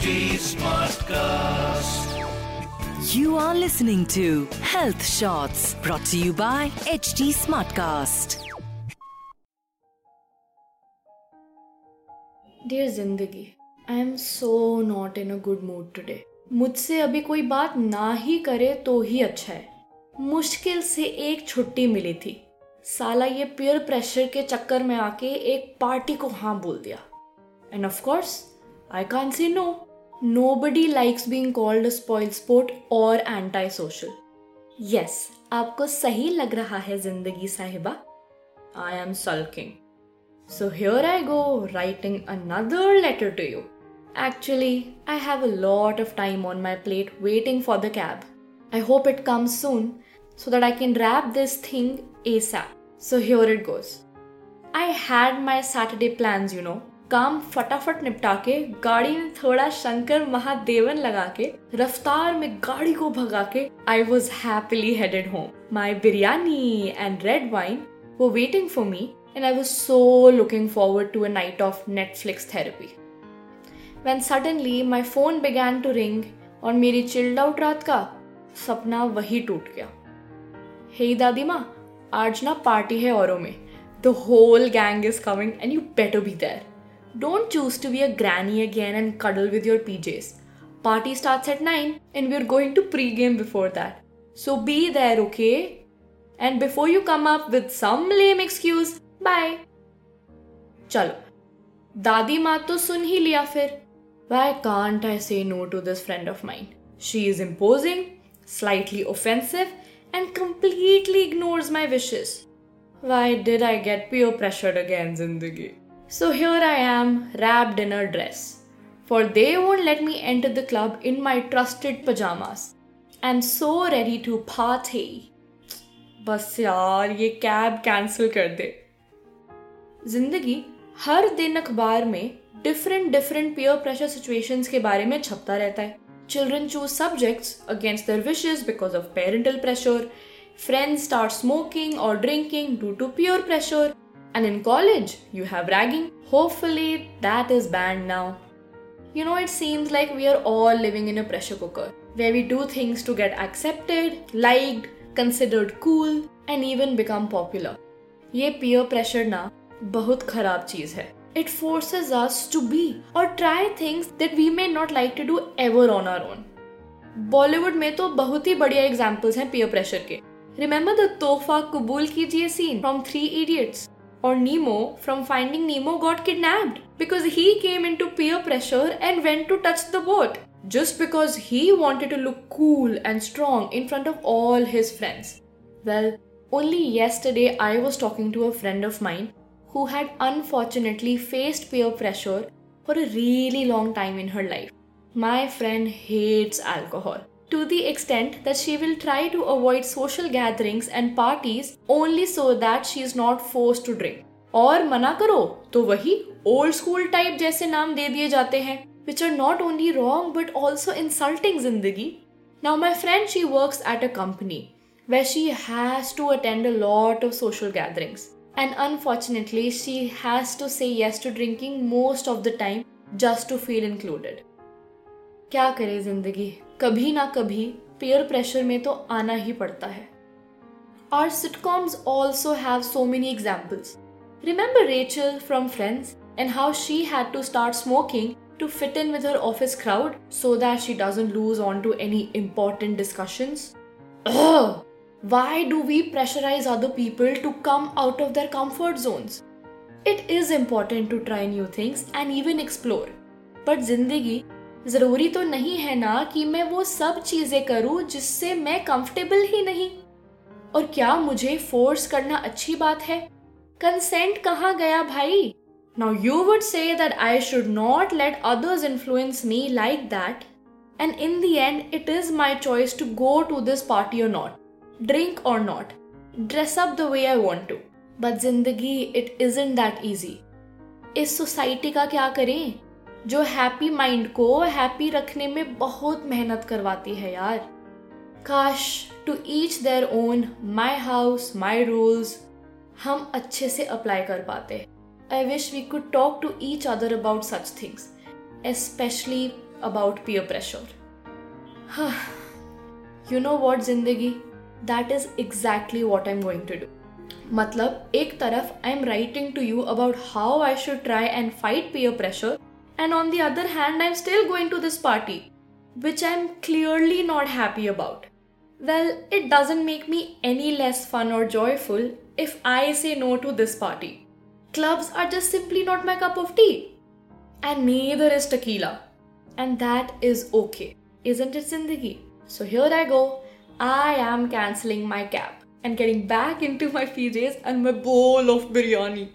Smartcast. You are listening to Health Shots brought to you by HT Smartcast. Dear Zindagi I am so not in a good mood today मुझसे अभी कोई बात ना ही करे तो ही अच्छा है। मुश्किल से एक छुट्टी मिली थी। साला ये पीयर प्रेशर के चक्कर में आके एक पार्टी को हाँ बोल दिया। And of course I can say no no buddy likes being called spoil sport और एंटी सोशल यस आपको सही लग रहा है जिंदगी साहिबा I am sulking So here I go writing another letter to you. Actually, I have a lot of time on my plate waiting for the cab. I hope it comes soon so that I can wrap this thing ASAP. So here it goes. I had my Saturday plans, you know. काम फटाफट निपटा के गाड़ी में थोड़ा शंकर महादेवन लगा के रफ्तार में गाड़ी को भगा के I was happily headed home my biryani and red wine were waiting for me and I was so looking forward to a night of Netflix therapy. When suddenly my phone began to ring और मेरी chilled out रात का सपना वही टूट गया। हे दादी माँ, आज ना पार्टी है औरों में। The whole gang is coming and you better be there don't choose to be a granny again and cuddle with your PJs. Party starts at 9 and we're going to pre-game before that. So be there, okay? And before you come up with some lame excuse, bye चलो दादी माँ तो सुन ही लिया फिर why can't I से no to this friend of mind she is imposing slightly offensive and completely ignores my wishes why did I get pure pressured again जिंदगी so here I am wrapped in a dress for they won't let me enter the club in my trusted pajamas. I'm so ready to party. बस यार ये cab cancel कर दे जिंदगी हर दिन अखबार में different different peer pressure situations के बारे में छपता रहता है children choose subjects against their wishes because of parental pressure friends start smoking और drinking due to peer pressure and in college you have ragging hopefully that is banned now you know it seems like we are all living in a pressure cooker where we do things to get accepted liked considered cool and even become popular ये peer pressure ना बहुत खराब चीज है it forces us to be और try things that we may not like to do ever on our own Bollywood में तो बहुत ही बढ़िया एग्जाम्पल्स हैं पियर प्रेशर के रिमेम्बर द तोहफा कबूल कीजिए scene from Three Idiots or Nemo from Finding Nemo got kidnapped because he came into peer pressure and went to touch the boat just because he wanted to look cool and strong in front of all his friends. Well, only yesterday I was talking to a friend of mine who had unfortunately faced peer pressure for a really long time in her life. My friend hates alcohol to the extent that she will try to avoid social gatherings and parties only so that she is not forced to drink. और मना करो तो वही old school type जैसे नाम दे दिए जाते हैं which are not only wrong but also insulting जिंदगी Now my friend she works at a company where she has to attend a lot of social gatherings and unfortunately she has to say yes to drinking most of the time just to feel included. क्या करे जिंदगी कभी ना कभी peer pressure में तो आना ही पड़ता है Our sitcoms also have so many examples. Remember Rachel from Friends and how she had to start smoking to fit in with her office crowd so that she doesn't lose on to any important discussions? Ugh! Why do we pressurize other people to come out of their comfort zones? It is important to try new things and even explore. But ज़िंदगी ज़रूरी तो नहीं है ना कि मैं वो सब चीज़ें करूँ जिससे मैं कंफर्टेबल ही नहीं। और क्या मुझे फोर्स करना अच्छी बात है? कंसेंट कहाँ गया भाई? Now you would say that I should not let others influence me like that and in the end it is my choice to go to this party और नॉट ड्रिंक और not dress up the way I want to but Zindagi it isn't that easy इस society का क्या करें? जो happy mind को happy रखने में बहुत मेहनत करवाती है यार। काश to each their own my house my rules हम अच्छे से अप्लाई कर पाते। I wish we could talk to each other about such things especially about peer pressure you know what ज़िंदगी that is exactly what I am going to do मतलब एक तरफ़ I am writing to you about how I should try and fight peer pressure and on the other hand, I'm still going to this party, which I'm clearly not happy about. Well, it doesn't make me any less fun or joyful if I say no to this party. Clubs are just simply not my cup of tea. And neither is tequila. And that is okay, isn't it, Zindagi? So here I go. I am cancelling my cab and getting back into my PJs and my bowl of biryani.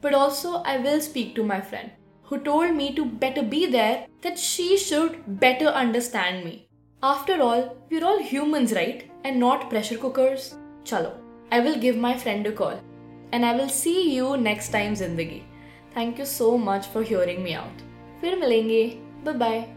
But also, I will speak to my friend who told me to better be there, that she should better understand me. After all, we're all humans, right? And not pressure cookers. Chalo, I will give my friend a call. And I will see you next time, Zindagi. Thank you so much for hearing me out. फिर मिलेंगे. Bye bye.